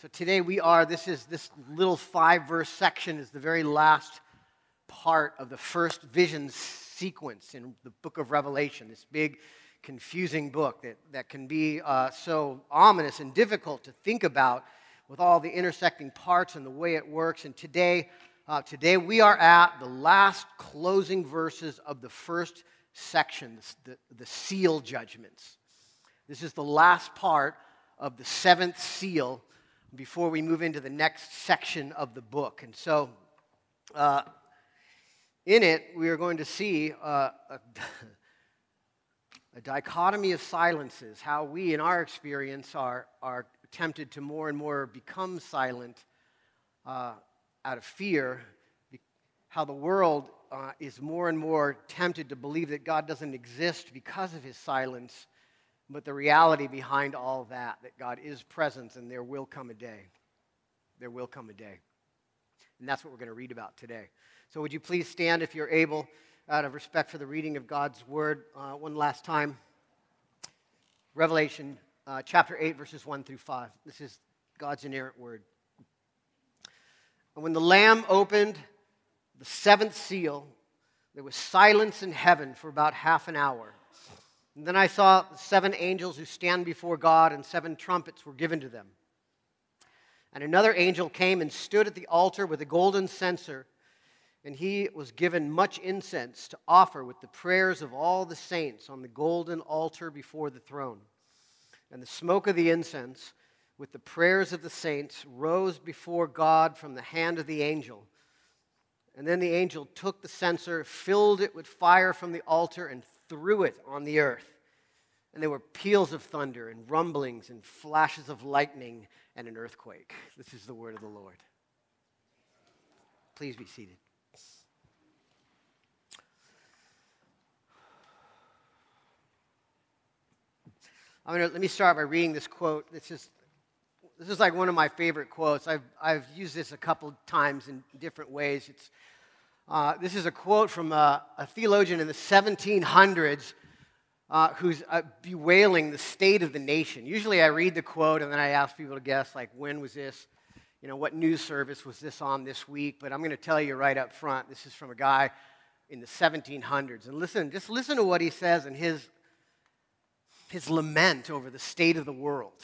So today we are, this is this little five verse section is the very last part of the first vision sequence in the book of Revelation, this big, confusing book that, that can be uh, so ominous and difficult to think about with all the intersecting parts and the way it works. And today, uh, today we are at the last closing verses of the first section, the, the seal judgments. This is the last part of the seventh seal before we move into the next section of the book. And so, uh, in it, we are going to see uh, a, a, dichotomy of silences, how we, in our experience, are, are tempted to more and more become silent uh, out of fear, how the world uh, is more and more tempted to believe that God doesn't exist because of his silence but the reality behind all that, that God is present and there will come a day. There will come a day. And that's what we're going to read about today. So, would you please stand if you're able, out of respect for the reading of God's word, uh, one last time? Revelation uh, chapter 8, verses 1 through 5. This is God's inerrant word. And when the Lamb opened the seventh seal, there was silence in heaven for about half an hour. And then I saw seven angels who stand before God, and seven trumpets were given to them. And another angel came and stood at the altar with a golden censer, and he was given much incense to offer with the prayers of all the saints on the golden altar before the throne. And the smoke of the incense, with the prayers of the saints, rose before God from the hand of the angel. And then the angel took the censer, filled it with fire from the altar, and threw it on the earth. And there were peals of thunder and rumblings and flashes of lightning and an earthquake. This is the word of the Lord. Please be seated. I'm gonna, let me start by reading this quote. This is, this is like one of my favorite quotes. I've, I've used this a couple times in different ways. It's uh, this is a quote from a, a theologian in the 1700s uh, who's uh, bewailing the state of the nation. Usually I read the quote and then I ask people to guess, like, when was this? You know, what news service was this on this week? But I'm going to tell you right up front this is from a guy in the 1700s. And listen, just listen to what he says in his, his lament over the state of the world.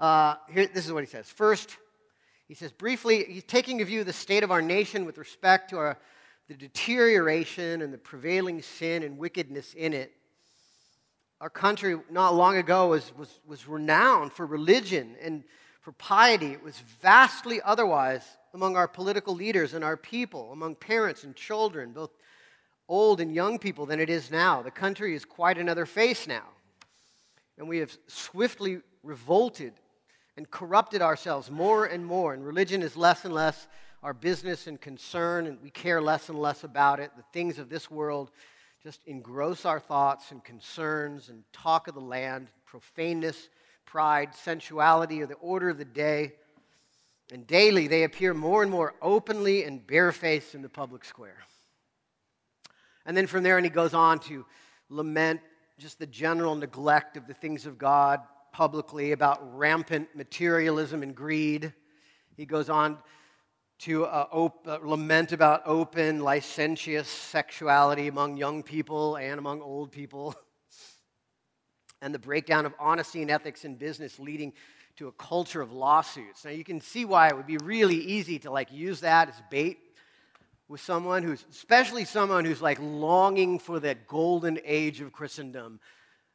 Uh, here, this is what he says. First, he says briefly, he's taking a view of the state of our nation with respect to our, the deterioration and the prevailing sin and wickedness in it. Our country, not long ago, was, was, was renowned for religion and for piety. It was vastly otherwise among our political leaders and our people, among parents and children, both old and young people, than it is now. The country is quite another face now. And we have swiftly revolted and corrupted ourselves more and more. And religion is less and less our business and concern, and we care less and less about it. The things of this world just engross our thoughts and concerns and talk of the land, profaneness, pride, sensuality are the order of the day. And daily they appear more and more openly and barefaced in the public square. And then from there, and he goes on to lament just the general neglect of the things of God, publicly about rampant materialism and greed. He goes on to uh, op- uh, lament about open, licentious sexuality among young people and among old people, and the breakdown of honesty and ethics in business leading to a culture of lawsuits. Now, you can see why it would be really easy to like use that as bait with someone who's, especially someone who's like longing for that golden age of Christendom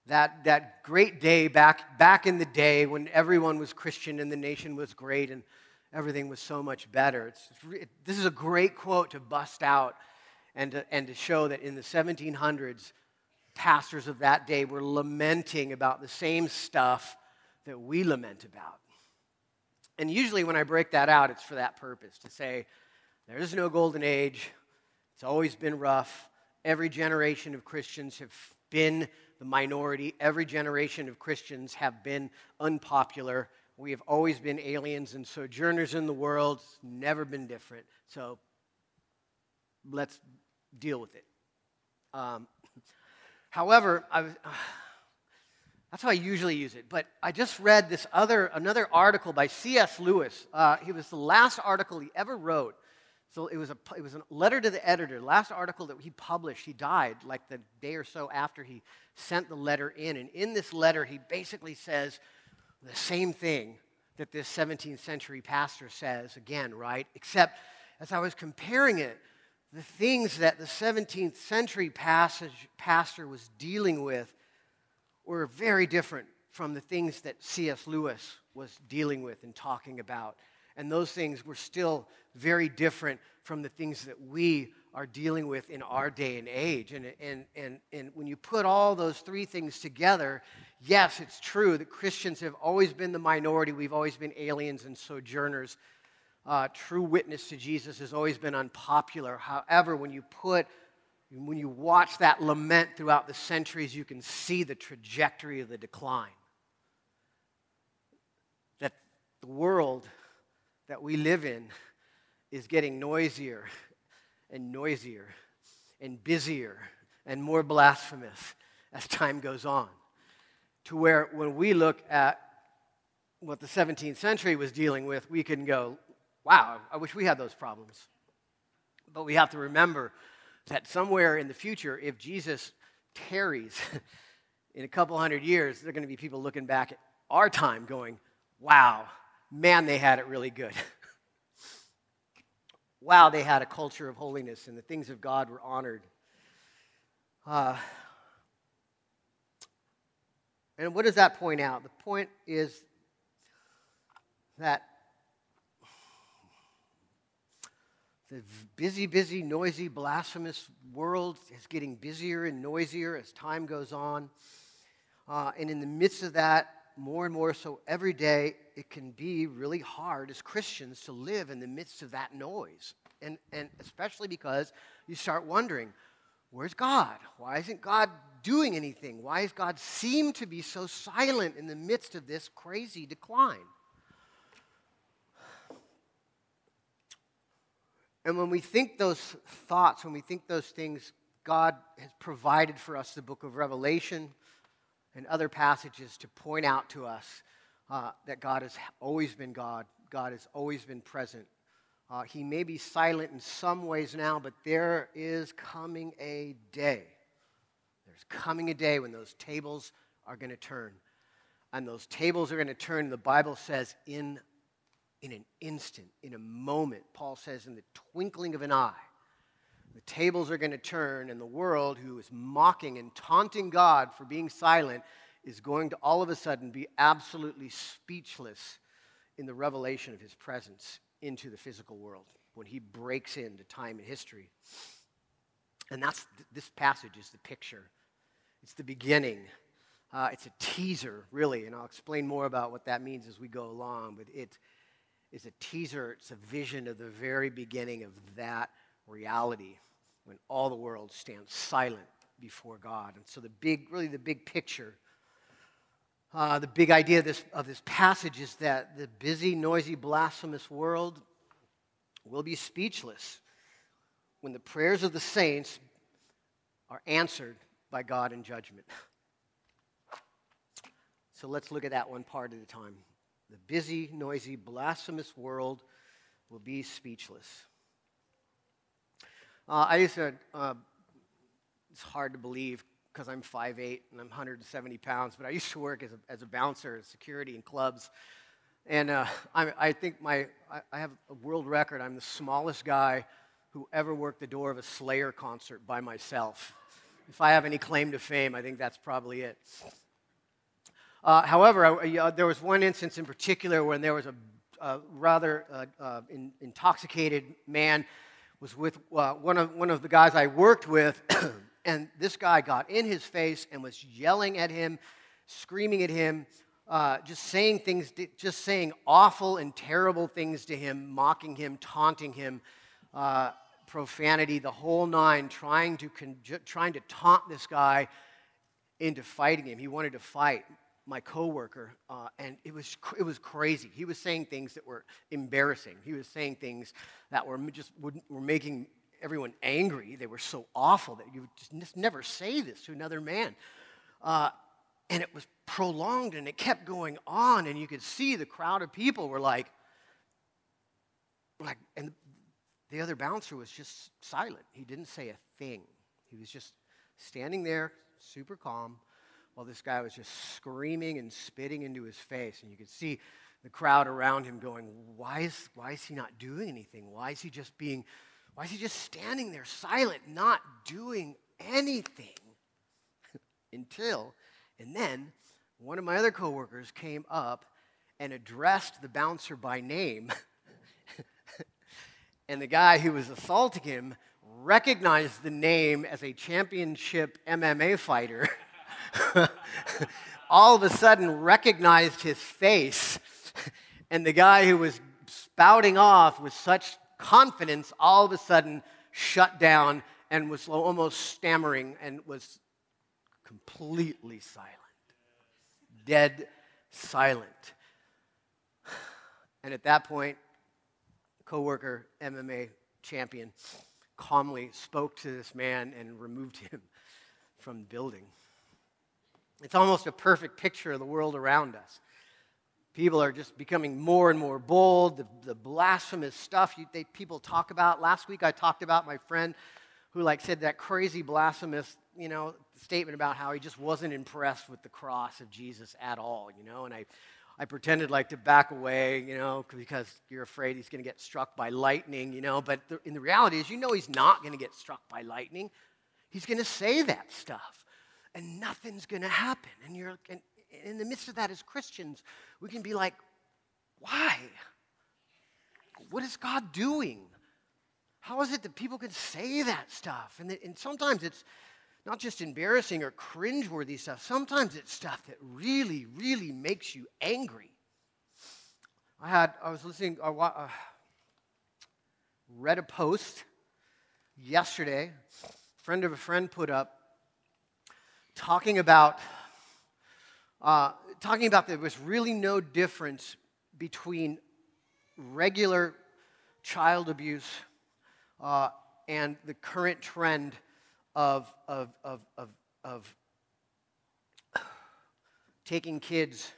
that, that great day back, back in the day when everyone was Christian and the nation was great and everything was so much better. It's, it, this is a great quote to bust out and to, and to show that in the 1700s, pastors of that day were lamenting about the same stuff that we lament about. And usually, when I break that out, it's for that purpose to say, there is no golden age. It's always been rough. Every generation of Christians have been the minority. Every generation of Christians have been unpopular. We have always been aliens and sojourners in the world. It's never been different. So let's deal with it. Um, however, I That's how I usually use it. But I just read this other, another article by C.S. Lewis. Uh, he was the last article he ever wrote. So it was, a, it was a letter to the editor. Last article that he published, he died like the day or so after he sent the letter in. And in this letter, he basically says the same thing that this 17th century pastor says again, right? Except as I was comparing it, the things that the 17th century passage, pastor was dealing with were very different from the things that C.S. Lewis was dealing with and talking about. And those things were still very different from the things that we are dealing with in our day and age. And, and, and, and when you put all those three things together, yes, it's true that Christians have always been the minority. We've always been aliens and sojourners. Uh, true witness to Jesus has always been unpopular. However, when you put when you watch that lament throughout the centuries, you can see the trajectory of the decline. That the world that we live in is getting noisier and noisier and busier and more blasphemous as time goes on. To where when we look at what the 17th century was dealing with, we can go, wow, I wish we had those problems. But we have to remember that somewhere in the future, if Jesus tarries in a couple hundred years, there are going to be people looking back at our time going, wow, man, they had it really good. wow, they had a culture of holiness and the things of God were honored. Uh, and what does that point out? The point is that The busy, busy, noisy, blasphemous world is getting busier and noisier as time goes on. Uh, and in the midst of that, more and more so every day, it can be really hard as Christians to live in the midst of that noise. And, and especially because you start wondering, where's God? Why isn't God doing anything? Why does God seem to be so silent in the midst of this crazy decline? And when we think those thoughts, when we think those things, God has provided for us the book of Revelation and other passages to point out to us uh, that God has always been God, God has always been present. Uh, he may be silent in some ways now, but there is coming a day. There's coming a day when those tables are going to turn. And those tables are going to turn, the Bible says, in in an instant, in a moment. Paul says, in the twinkling of an eye, the tables are going to turn, and the world, who is mocking and taunting God for being silent, is going to all of a sudden be absolutely speechless in the revelation of his presence into the physical world when he breaks into time and history. And that's this passage is the picture. It's the beginning. Uh, it's a teaser, really, and I'll explain more about what that means as we go along. But it, is a teaser, it's a vision of the very beginning of that reality when all the world stands silent before God. And so, the big, really, the big picture, uh, the big idea of this, of this passage is that the busy, noisy, blasphemous world will be speechless when the prayers of the saints are answered by God in judgment. So, let's look at that one part at a time. The busy, noisy, blasphemous world will be speechless. Uh, I used to, uh, it's hard to believe because I'm 5'8 and I'm 170 pounds, but I used to work as a, as a bouncer, security in clubs. And uh, I, I, think my, I, I have a world record. I'm the smallest guy who ever worked the door of a Slayer concert by myself. If I have any claim to fame, I think that's probably it. Uh, however, I, uh, there was one instance in particular when there was a, rather uh, uh in, intoxicated man was with uh, one, of, one of the guys I worked with, and this guy got in his face and was yelling at him, screaming at him, uh, just saying things, just saying awful and terrible things to him, mocking him, taunting him, profanity, the whole nine, trying to, con- trying to taunt this guy into fighting him. He wanted to fight my coworker, uh, and it was it was crazy. He was saying things that were embarrassing. He was saying things that were just were making everyone angry. They were so awful that you would just never say this to another man. Uh, and it was prolonged and it kept going on and you could see the crowd of people were like like and the other bouncer was just silent he didn't say a thing he was just standing there super calm while this guy was just screaming and spitting into his face and you could see the crowd around him going why is why is he not doing anything why is he just being why is he just standing there silent not doing anything until and then one of my other coworkers came up and addressed the bouncer by name. and the guy who was assaulting him recognized the name as a championship MMA fighter. all of a sudden recognized his face. And the guy who was spouting off with such confidence all of a sudden shut down and was almost stammering and was completely silent dead silent. And at that point, coworker, MMA champion, calmly spoke to this man and removed him from the building. It's almost a perfect picture of the world around us. People are just becoming more and more bold. The, the blasphemous stuff you, they, people talk about. Last week I talked about my friend who like said that crazy blasphemous, you know, statement about how he just wasn't impressed with the cross of Jesus at all, you know, and I I pretended like to back away, you know, because you're afraid he's going to get struck by lightning, you know, but the, in the reality is you know he's not going to get struck by lightning. He's going to say that stuff and nothing's going to happen. And you're and in the midst of that as Christians, we can be like, why? What is God doing? How is it that people can say that stuff? And, that, and sometimes it's not just embarrassing or cringeworthy stuff, sometimes it's stuff that really, really makes you angry. I had, I was listening, I uh, read a post yesterday, friend of a friend put up, talking about, uh, talking about there was really no difference between regular child abuse uh, and the current trend of, of, of, of, of taking kids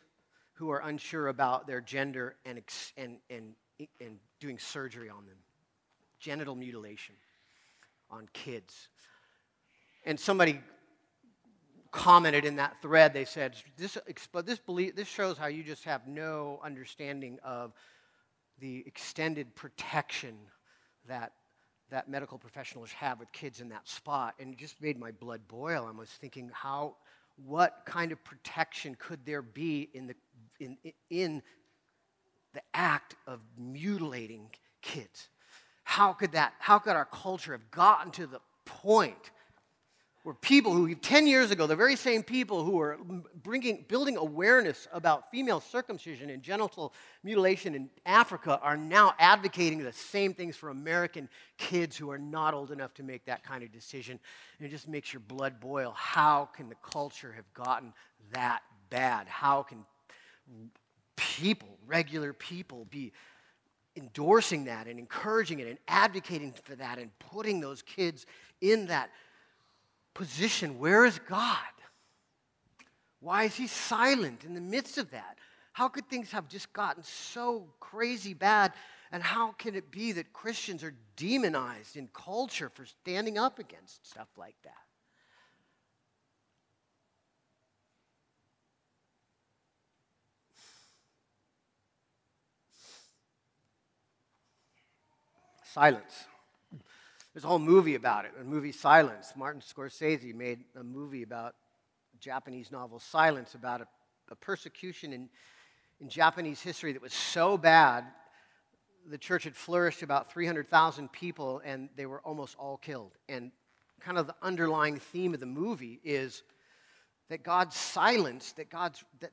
who are unsure about their gender and, and, and, and doing surgery on them, genital mutilation on kids. And somebody commented in that thread, they said, this, this, belief, this shows how you just have no understanding of the extended protection that that medical professionals have with kids in that spot. And it just made my blood boil. I was thinking, how, what kind of protection could there be in the, in, in the act of mutilating kids? How could that, how could our culture have gotten to the point were people who 10 years ago, the very same people who were bringing, building awareness about female circumcision and genital mutilation in Africa are now advocating the same things for American kids who are not old enough to make that kind of decision. And it just makes your blood boil. How can the culture have gotten that bad? How can people, regular people, be endorsing that and encouraging it and advocating for that and putting those kids in that position. Where is God? Why is he silent in the midst of that? How could things have just gotten so crazy bad? And how can it be that Christians are demonized in culture for standing up against stuff like that? Silence. There's a whole movie about it, a movie Silence. Martin Scorsese made a movie about a Japanese novel Silence about a, a persecution in, in Japanese history that was so bad, the church had flourished about 300,000 people and they were almost all killed. And kind of the underlying theme of the movie is that God's silence, that God's, that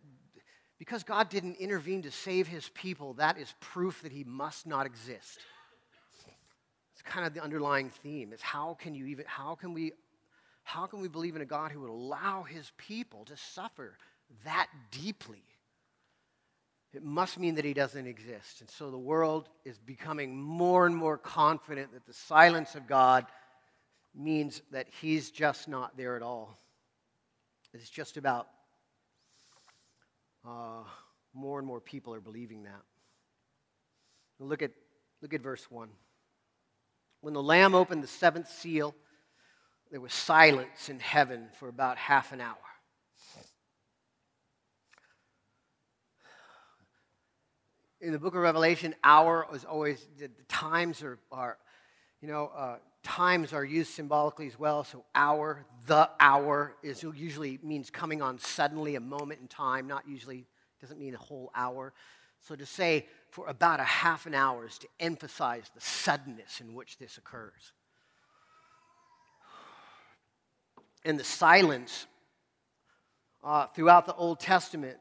because God didn't intervene to save his people, that is proof that he must not exist kind of the underlying theme is how can you even how can we how can we believe in a God who would allow his people to suffer that deeply? It must mean that he doesn't exist. And so the world is becoming more and more confident that the silence of God means that he's just not there at all. It's just about uh, more and more people are believing that. Look at, look at verse 1. When the Lamb opened the seventh seal, there was silence in heaven for about half an hour. In the book of Revelation, hour is always, the times are, are you know, uh, times are used symbolically as well. So, hour, the hour, is usually means coming on suddenly, a moment in time, not usually, doesn't mean a whole hour. So, to say for about a half an hour is to emphasize the suddenness in which this occurs. And the silence uh, throughout the Old Testament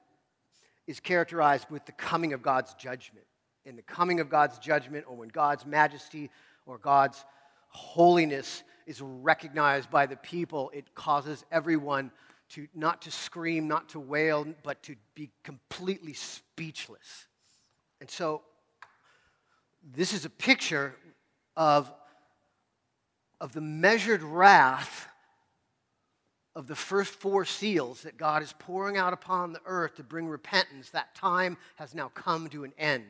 is characterized with the coming of God's judgment. In the coming of God's judgment, or when God's majesty or God's holiness is recognized by the people, it causes everyone to not to scream, not to wail, but to be completely speechless. And so, this is a picture of, of the measured wrath of the first four seals that God is pouring out upon the earth to bring repentance, that time has now come to an end.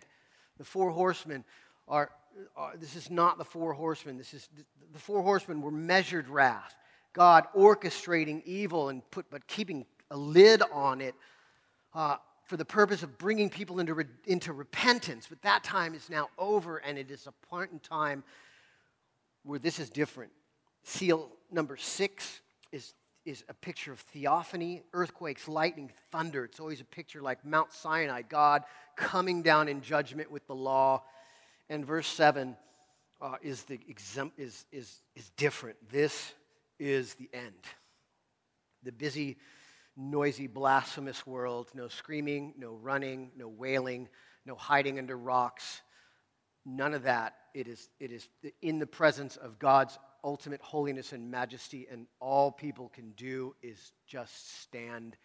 The four horsemen are, are this is not the four horsemen. This is the four horsemen were measured wrath. God orchestrating evil and put, but keeping a lid on it uh, for the purpose of bringing people into, re, into repentance. But that time is now over, and it is a point in time where this is different. Seal number six is is a picture of theophany, earthquakes, lightning, thunder. It's always a picture like Mount Sinai, God coming down in judgment with the law. And verse 7 uh, is, the exempt, is, is, is different. This is the end. The busy, noisy, blasphemous world no screaming, no running, no wailing, no hiding under rocks. None of that. It is, it is in the presence of God's ultimate holiness and majesty, and all people can do is just stand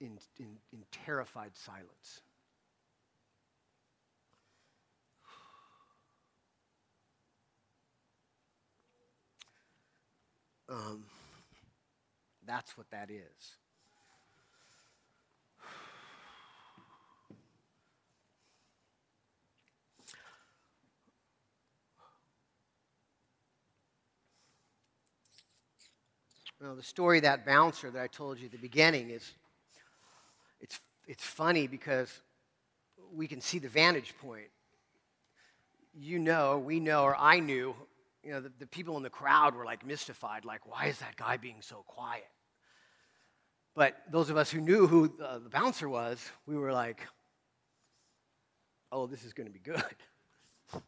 in, in, in terrified silence. Um, that's what that is. Well, the story of that bouncer that I told you at the beginning is it's, it's funny because we can see the vantage point. You know, we know, or I knew, you know, the, the people in the crowd were like mystified, like, why is that guy being so quiet? But those of us who knew who the, the bouncer was, we were like, oh, this is going to be good.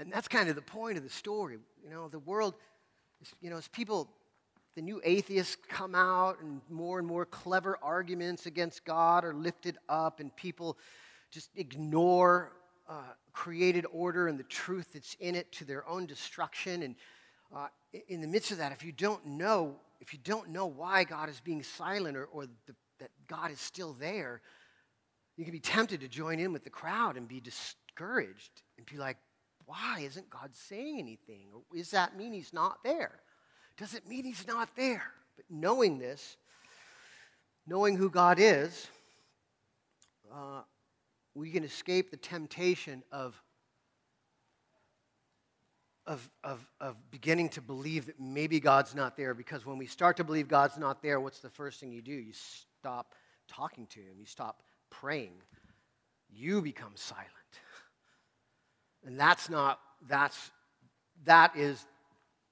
and that's kind of the point of the story. You know, the world you know, as people, the new atheists come out and more and more clever arguments against God are lifted up, and people just ignore uh, created order and the truth that's in it to their own destruction. And uh, in the midst of that, if you don't know, if you don't know why God is being silent or, or the, that God is still there, you can be tempted to join in with the crowd and be discouraged and be like, why isn't God saying anything? Or does that mean he's not there? Does it mean he's not there? But knowing this, knowing who God is, uh, we can escape the temptation of, of, of, of beginning to believe that maybe God's not there. Because when we start to believe God's not there, what's the first thing you do? You stop talking to Him, you stop praying, you become silent. And that's not, that's, that is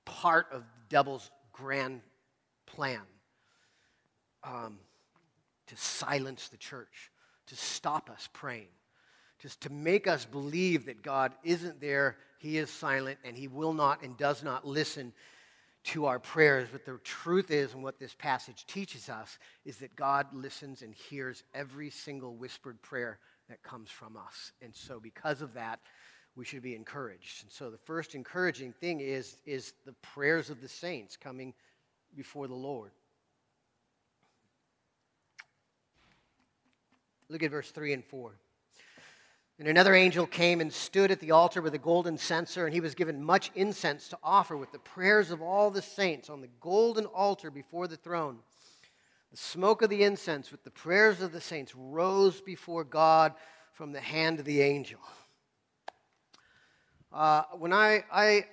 part of the devil's grand plan um, to silence the church, to stop us praying, just to make us believe that God isn't there, He is silent, and He will not and does not listen to our prayers. But the truth is, and what this passage teaches us, is that God listens and hears every single whispered prayer that comes from us. And so, because of that, we should be encouraged. And so the first encouraging thing is, is the prayers of the saints coming before the Lord. Look at verse 3 and 4. And another angel came and stood at the altar with a golden censer, and he was given much incense to offer with the prayers of all the saints on the golden altar before the throne. The smoke of the incense with the prayers of the saints rose before God from the hand of the angel. Uh, when I, I,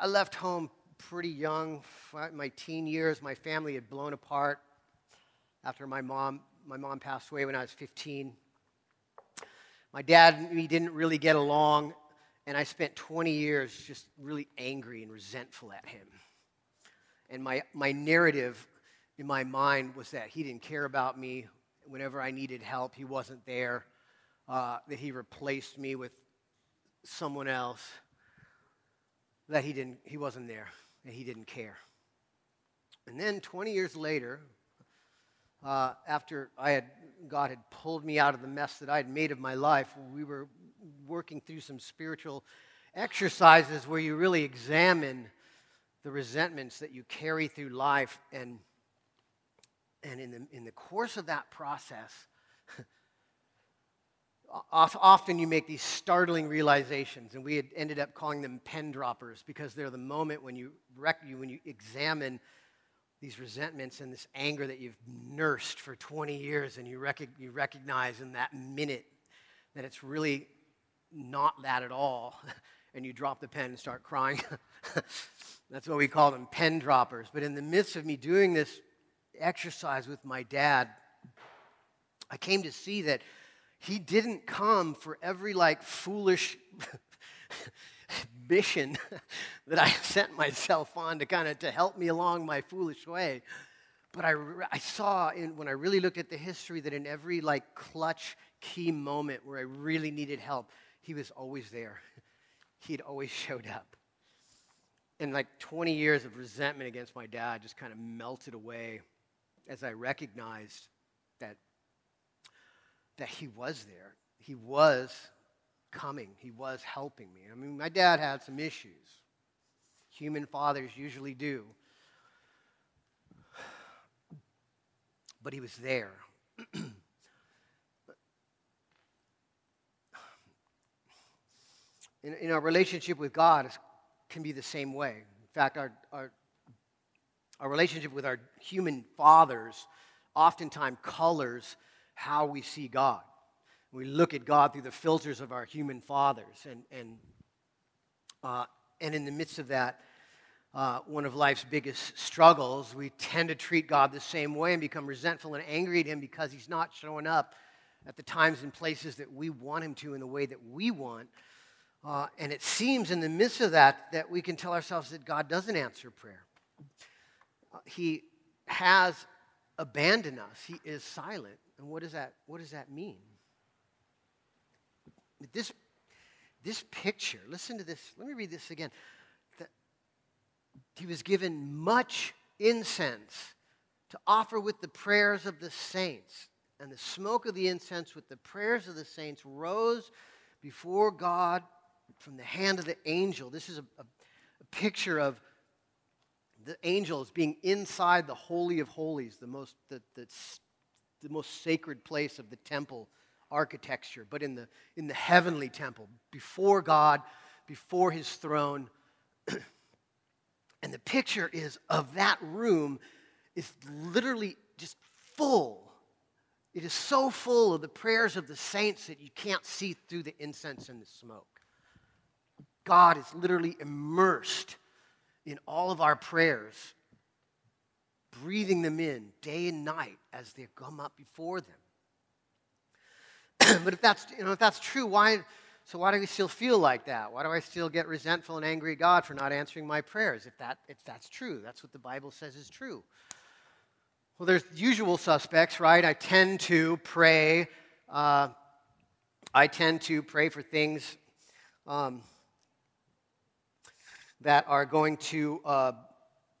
I left home pretty young, my teen years, my family had blown apart after my mom, my mom passed away when I was 15. My dad and me didn't really get along, and I spent 20 years just really angry and resentful at him. And my, my narrative in my mind was that he didn't care about me. Whenever I needed help, he wasn't there. Uh, that he replaced me with someone else. That he didn't, he wasn't there. That he didn't care. And then 20 years later, uh, after I had God had pulled me out of the mess that I had made of my life, we were working through some spiritual exercises where you really examine the resentments that you carry through life and and in the, in the course of that process, often you make these startling realizations, and we had ended up calling them pen droppers because they're the moment when you, rec- when you examine these resentments and this anger that you've nursed for 20 years, and you, rec- you recognize in that minute that it's really not that at all, and you drop the pen and start crying. That's what we call them pen droppers. But in the midst of me doing this exercise with my dad, I came to see that he didn't come for every like foolish mission that I sent myself on to kind of to help me along my foolish way. But I, I saw in, when I really looked at the history that in every like clutch key moment where I really needed help, he was always there. He'd always showed up. And like 20 years of resentment against my dad just kind of melted away as I recognized that, that he was there. He was coming. He was helping me. I mean, my dad had some issues. Human fathers usually do. But he was there. in, in our relationship with God can be the same way. In fact, our, our our relationship with our human fathers oftentimes colors how we see God. We look at God through the filters of our human fathers. And, and, uh, and in the midst of that, uh, one of life's biggest struggles, we tend to treat God the same way and become resentful and angry at Him because He's not showing up at the times and places that we want Him to in the way that we want. Uh, and it seems in the midst of that that we can tell ourselves that God doesn't answer prayer he has abandoned us. He is silent. And what does that, what does that mean? This, this picture, listen to this. Let me read this again. That he was given much incense to offer with the prayers of the saints. And the smoke of the incense with the prayers of the saints rose before God from the hand of the angel. This is a, a, a picture of the angels being inside the Holy of Holies, the most, the, the, the most sacred place of the temple architecture, but in the, in the heavenly temple, before God, before his throne. and the picture is of that room is literally just full. It is so full of the prayers of the saints that you can't see through the incense and the smoke. God is literally immersed in all of our prayers, breathing them in day and night as they come up before them. but if that's, you know, if that's true, why, so why do we still feel like that? Why do I still get resentful and angry at God for not answering my prayers? If, that, if that's true, that's what the Bible says is true. Well, there's usual suspects, right? I tend to pray. Uh, I tend to pray for things um, that are going to, uh,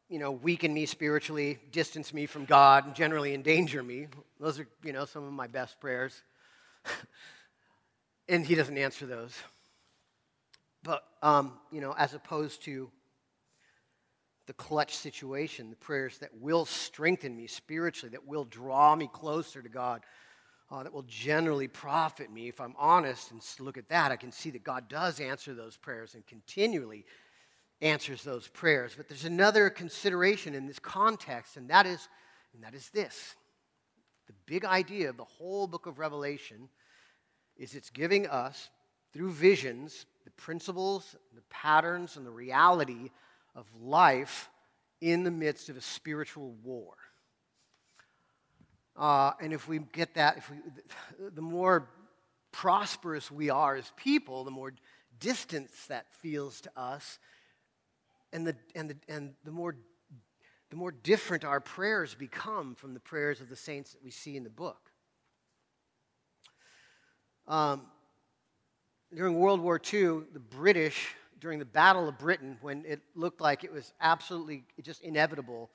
you know, weaken me spiritually, distance me from God, and generally endanger me. Those are, you know, some of my best prayers. and He doesn't answer those. But, um, you know, as opposed to the clutch situation, the prayers that will strengthen me spiritually, that will draw me closer to God, uh, that will generally profit me. If I'm honest and look at that, I can see that God does answer those prayers and continually answers those prayers. But there's another consideration in this context, and that is, and that is this. The big idea of the whole book of Revelation is it's giving us, through visions, the principles, the patterns, and the reality of life in the midst of a spiritual war. Uh, and if we get that, if we, the more prosperous we are as people, the more distance that feels to us, and the, and the, and the, more, the more different our prayers become from the prayers of the saints that we see in the book. Um, during World War II, the British, during the Battle of Britain, when it looked like it was absolutely just inevitable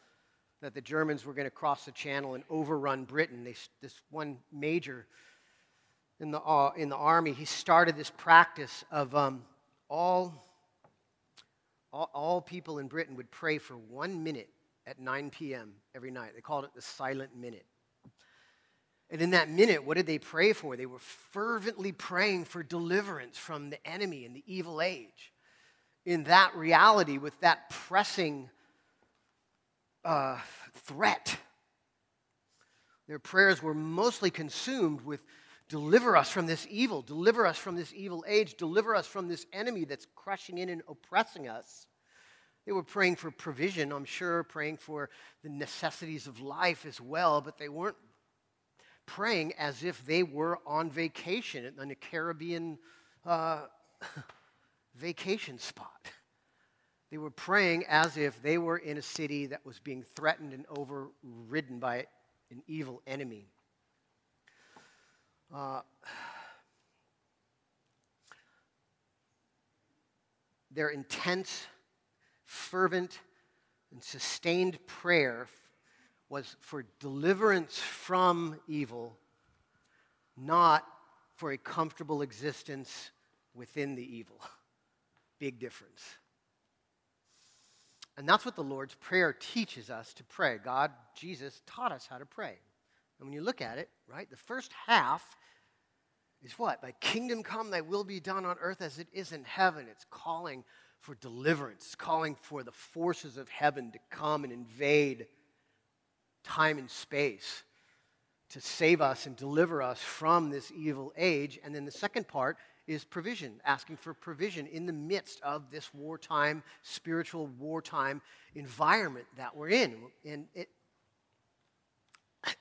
that the Germans were going to cross the channel and overrun Britain, they, this one major in the, uh, in the army, he started this practice of um, all, all, all people in Britain would pray for one minute at 9 p.m. every night. They called it the silent minute. And in that minute, what did they pray for? They were fervently praying for deliverance from the enemy and the evil age. In that reality, with that pressing uh, threat, their prayers were mostly consumed with Deliver us from this evil. Deliver us from this evil age. Deliver us from this enemy that's crushing in and oppressing us. They were praying for provision, I'm sure, praying for the necessities of life as well, but they weren't praying as if they were on vacation in a Caribbean uh, vacation spot. They were praying as if they were in a city that was being threatened and overridden by an evil enemy. Uh, their intense, fervent, and sustained prayer was for deliverance from evil, not for a comfortable existence within the evil. Big difference. And that's what the Lord's Prayer teaches us to pray. God, Jesus, taught us how to pray. And when you look at it, right, the first half is what? Thy kingdom come, thy will be done on earth as it is in heaven. It's calling for deliverance, calling for the forces of heaven to come and invade time and space to save us and deliver us from this evil age. And then the second part is provision, asking for provision in the midst of this wartime, spiritual wartime environment that we're in. And it,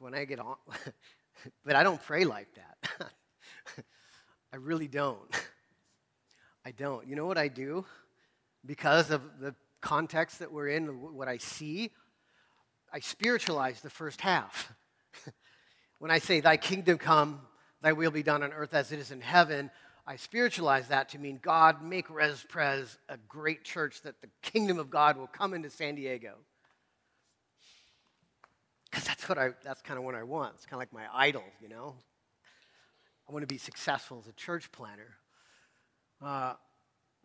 when I get on, but I don't pray like that. I really don't. I don't. You know what I do? Because of the context that we're in, what I see, I spiritualize the first half. when I say, Thy kingdom come, Thy will be done on earth as it is in heaven, I spiritualize that to mean, God, make Res Pres a great church that the kingdom of God will come into San Diego because that's what I that's kind of what I want. It's kind of like my idol, you know. I want to be successful as a church planner. Uh,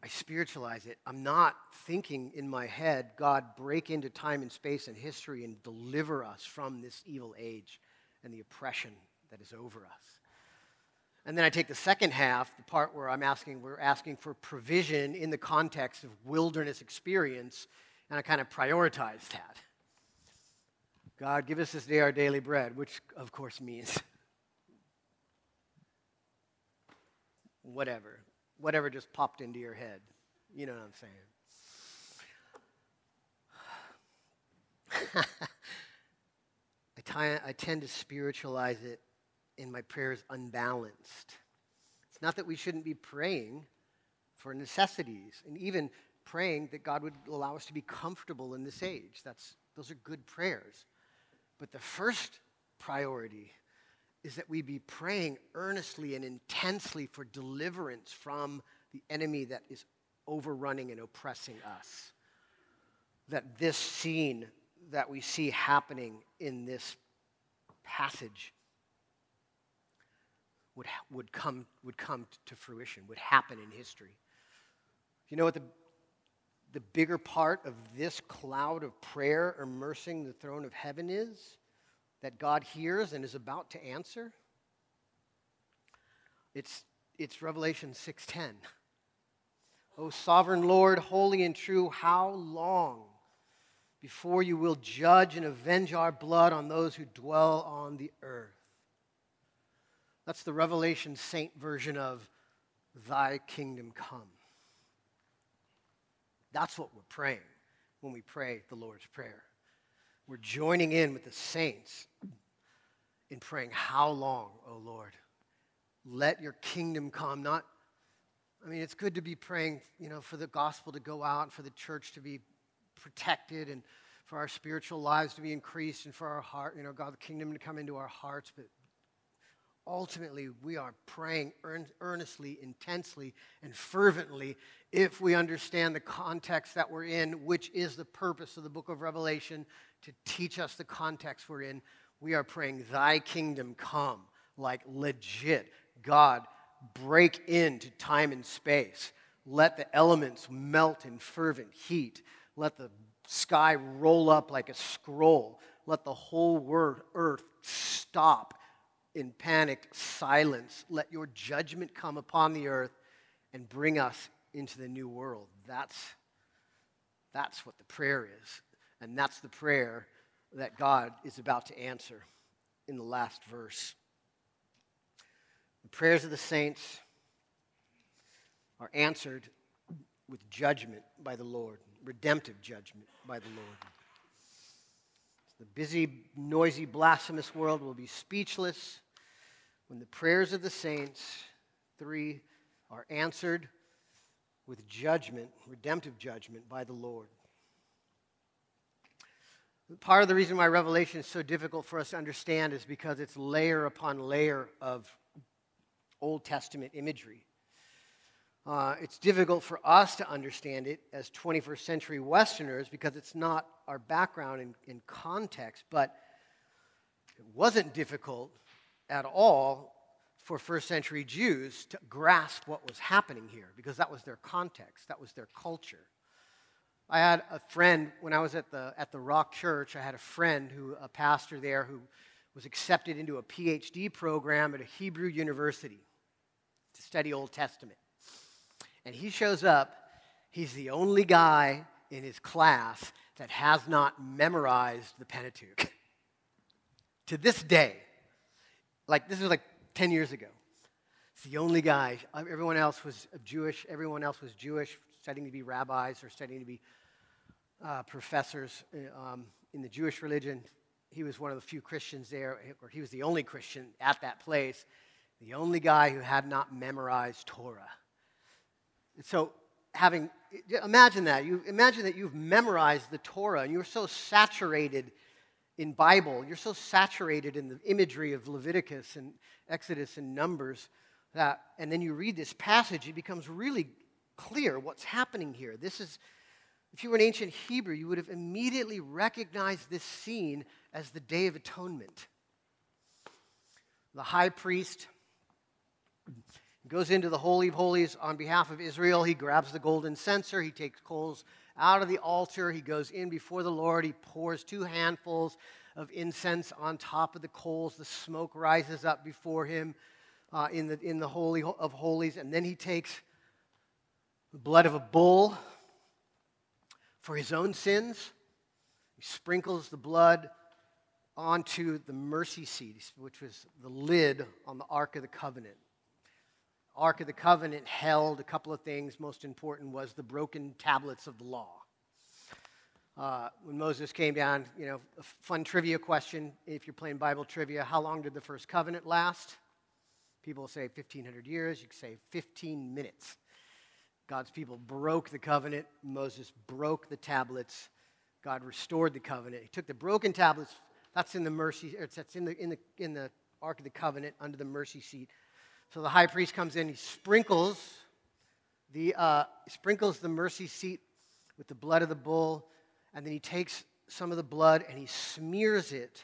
I spiritualize it. I'm not thinking in my head, God, break into time and space and history and deliver us from this evil age and the oppression that is over us. And then I take the second half, the part where I'm asking, we're asking for provision in the context of wilderness experience, and I kind of prioritize that. God, give us this day our daily bread, which of course means whatever. Whatever just popped into your head. You know what I'm saying? I, t- I tend to spiritualize it in my prayers unbalanced. It's not that we shouldn't be praying for necessities and even praying that God would allow us to be comfortable in this age. That's, those are good prayers. But the first priority is that we be praying earnestly and intensely for deliverance from the enemy that is overrunning and oppressing us. That this scene that we see happening in this passage would, would, come, would come to fruition, would happen in history. You know what the the bigger part of this cloud of prayer immersing the throne of heaven is that God hears and is about to answer? It's, it's Revelation 6:10. O sovereign Lord, holy and true, how long before you will judge and avenge our blood on those who dwell on the earth. That's the Revelation Saint version of Thy kingdom come. That's what we're praying when we pray the Lord's Prayer. We're joining in with the saints in praying, How long, O Lord? Let your kingdom come. Not, I mean, it's good to be praying, you know, for the gospel to go out and for the church to be protected and for our spiritual lives to be increased and for our heart, you know, God, the kingdom to come into our hearts. But ultimately, we are praying earnestly, intensely, and fervently if we understand the context that we're in, which is the purpose of the book of Revelation to teach us the context we're in. We are praying, Thy kingdom come, like legit. God, break into time and space. Let the elements melt in fervent heat. Let the sky roll up like a scroll. Let the whole earth stop in panicked silence. Let your judgment come upon the earth and bring us into the new world. That's, that's what the prayer is. And that's the prayer that God is about to answer in the last verse. The prayers of the saints are answered with judgment by the Lord, redemptive judgment by the Lord. The busy, noisy, blasphemous world will be speechless when the prayers of the saints, three, are answered with judgment, redemptive judgment by the Lord. Part of the reason why Revelation is so difficult for us to understand is because it's layer upon layer of Old Testament imagery. Uh, it's difficult for us to understand it as 21st century Westerners because it's not our background in, in context, but it wasn't difficult at all for first century Jews to grasp what was happening here because that was their context, that was their culture. I had a friend when I was at the, at the Rock Church, I had a friend who, a pastor there, who was accepted into a PhD program at a Hebrew university to study Old Testament. And he shows up, he's the only guy in his class that has not memorized the Pentateuch. to this day, like this was like 10 years ago. It's the only guy. Everyone else was Jewish. Everyone else was Jewish, studying to be rabbis or studying to be uh, professors uh, um, in the Jewish religion. He was one of the few Christians there, or he was the only Christian at that place, the only guy who had not memorized Torah. And so, having imagine that you imagine that you've memorized the Torah and you're so saturated in Bible, you're so saturated in the imagery of Leviticus and Exodus and Numbers that, and then you read this passage, it becomes really clear what's happening here. This is if you were an ancient Hebrew, you would have immediately recognized this scene as the Day of Atonement. The high priest goes into the Holy of Holies on behalf of Israel. He grabs the golden censer, he takes coals out of the altar, he goes in before the Lord, he pours two handfuls of incense on top of the coals. The smoke rises up before him uh, in, the, in the Holy of Holies, and then he takes the blood of a bull for his own sins. He sprinkles the blood onto the mercy seat, which was the lid on the Ark of the Covenant. Ark of the Covenant held a couple of things. Most important was the broken tablets of the law. Uh, when Moses came down, you know, a fun trivia question if you're playing Bible trivia how long did the first covenant last? People say 1,500 years. You could say 15 minutes. God's people broke the covenant. Moses broke the tablets. God restored the covenant. He took the broken tablets, that's in the mercy, that's in the, in the, in the Ark of the Covenant under the mercy seat. So the high priest comes in, he sprinkles the, uh, sprinkles the mercy seat with the blood of the bull, and then he takes some of the blood and he smears it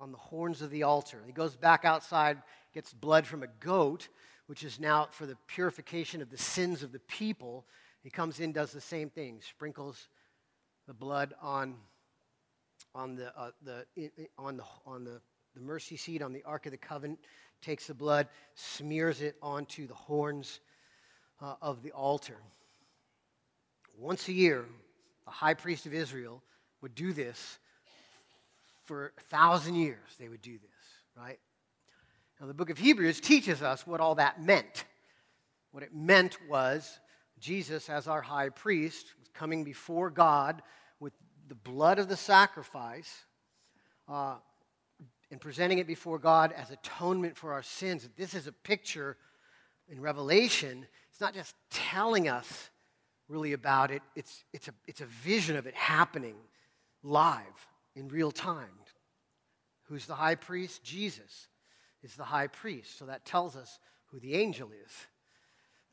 on the horns of the altar. He goes back outside, gets blood from a goat, which is now for the purification of the sins of the people. He comes in, does the same thing, sprinkles the blood on, on, the, uh, the, on, the, on the, the mercy seat, on the Ark of the Covenant, takes the blood, smears it onto the horns uh, of the altar. Once a year, the high priest of Israel would do this for a thousand years. They would do this, right? Now, the book of Hebrews teaches us what all that meant. What it meant was Jesus, as our high priest, was coming before God with the blood of the sacrifice uh, and presenting it before God as atonement for our sins. This is a picture in Revelation. It's not just telling us really about it, it's, it's, a, it's a vision of it happening live in real time. Who's the high priest? Jesus is the high priest. So that tells us who the angel is.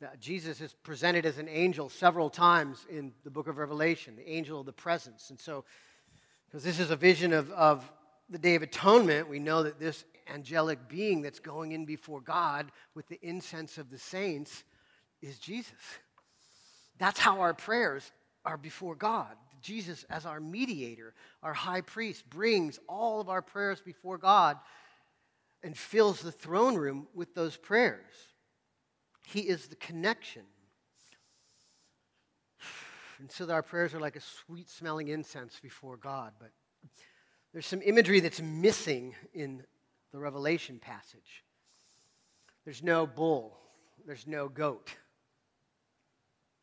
That Jesus is presented as an angel several times in the book of Revelation, the angel of the presence. And so, because this is a vision of, of the Day of Atonement, we know that this angelic being that's going in before God with the incense of the saints is Jesus. That's how our prayers are before God. Jesus, as our mediator, our high priest, brings all of our prayers before God and fills the throne room with those prayers. He is the connection. And so our prayers are like a sweet smelling incense before God. But there's some imagery that's missing in the Revelation passage. There's no bull, there's no goat.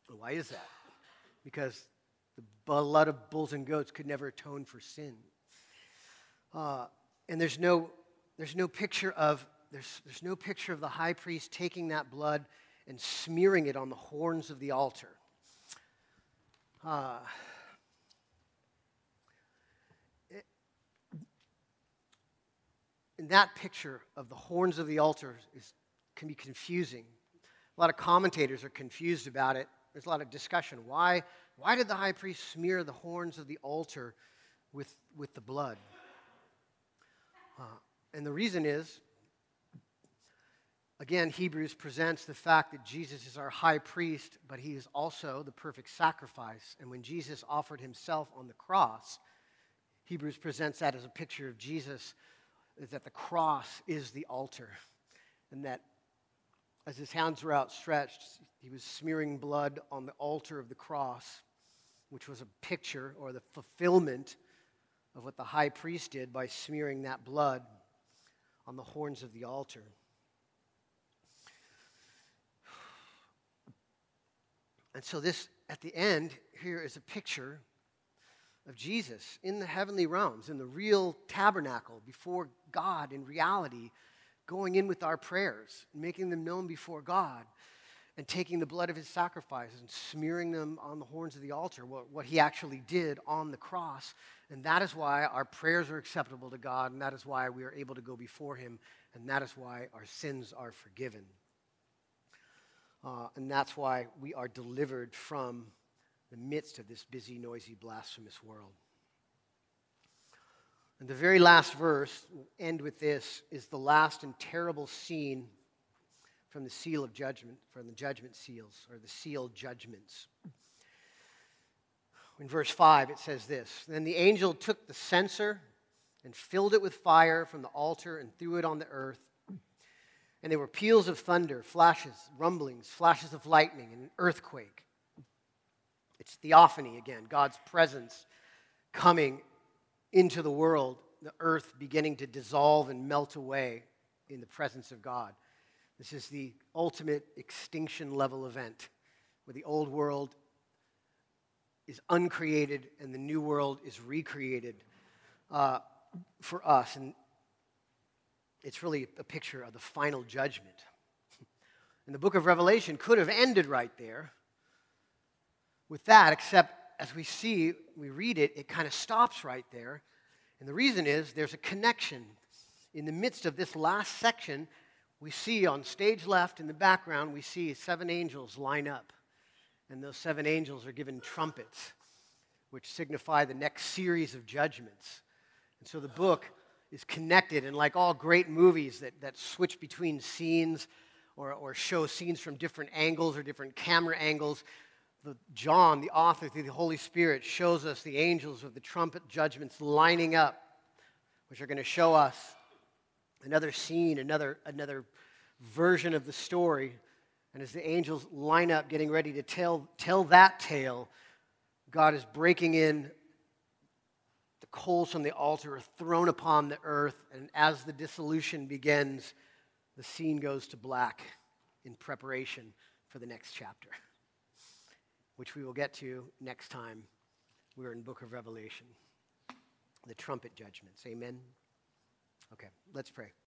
Why is that? Because the blood of bulls and goats could never atone for sin. Uh, and there's no, there's no picture of there's, there's no picture of the high priest taking that blood and smearing it on the horns of the altar. Uh, and that picture of the horns of the altar is, can be confusing. A lot of commentators are confused about it. There's a lot of discussion. Why, why did the high priest smear the horns of the altar with, with the blood? Uh, and the reason is, again, Hebrews presents the fact that Jesus is our high priest, but he is also the perfect sacrifice. And when Jesus offered himself on the cross, Hebrews presents that as a picture of Jesus that the cross is the altar, and that as his hands were outstretched, he was smearing blood on the altar of the cross, which was a picture or the fulfillment of what the high priest did by smearing that blood on the horns of the altar. And so, this at the end here is a picture of Jesus in the heavenly realms, in the real tabernacle before God in reality, going in with our prayers, making them known before God, and taking the blood of his sacrifices and smearing them on the horns of the altar, what, what he actually did on the cross. And that is why our prayers are acceptable to God, and that is why we are able to go before him, and that is why our sins are forgiven. Uh, and that's why we are delivered from the midst of this busy, noisy, blasphemous world. And the very last verse, we'll end with this, is the last and terrible scene from the seal of judgment, from the judgment seals, or the sealed judgments. In verse 5, it says this Then the angel took the censer and filled it with fire from the altar and threw it on the earth. And there were peals of thunder, flashes, rumblings, flashes of lightning, and an earthquake. It's theophany again, God's presence coming into the world, the earth beginning to dissolve and melt away in the presence of God. This is the ultimate extinction level event where the old world is uncreated and the new world is recreated uh, for us. And it's really a picture of the final judgment. And the book of Revelation could have ended right there with that, except as we see, we read it, it kind of stops right there. And the reason is there's a connection. In the midst of this last section, we see on stage left in the background, we see seven angels line up. And those seven angels are given trumpets, which signify the next series of judgments. And so the book is connected. And like all great movies that, that switch between scenes or, or show scenes from different angles or different camera angles, the, John, the author through the Holy Spirit, shows us the angels of the trumpet judgments lining up, which are going to show us another scene, another, another version of the story. And as the angels line up, getting ready to tell, tell that tale, God is breaking in the coals from the altar are thrown upon the earth, and as the dissolution begins, the scene goes to black in preparation for the next chapter, which we will get to next time we're in book of Revelation. The trumpet judgments. Amen. Okay, let's pray.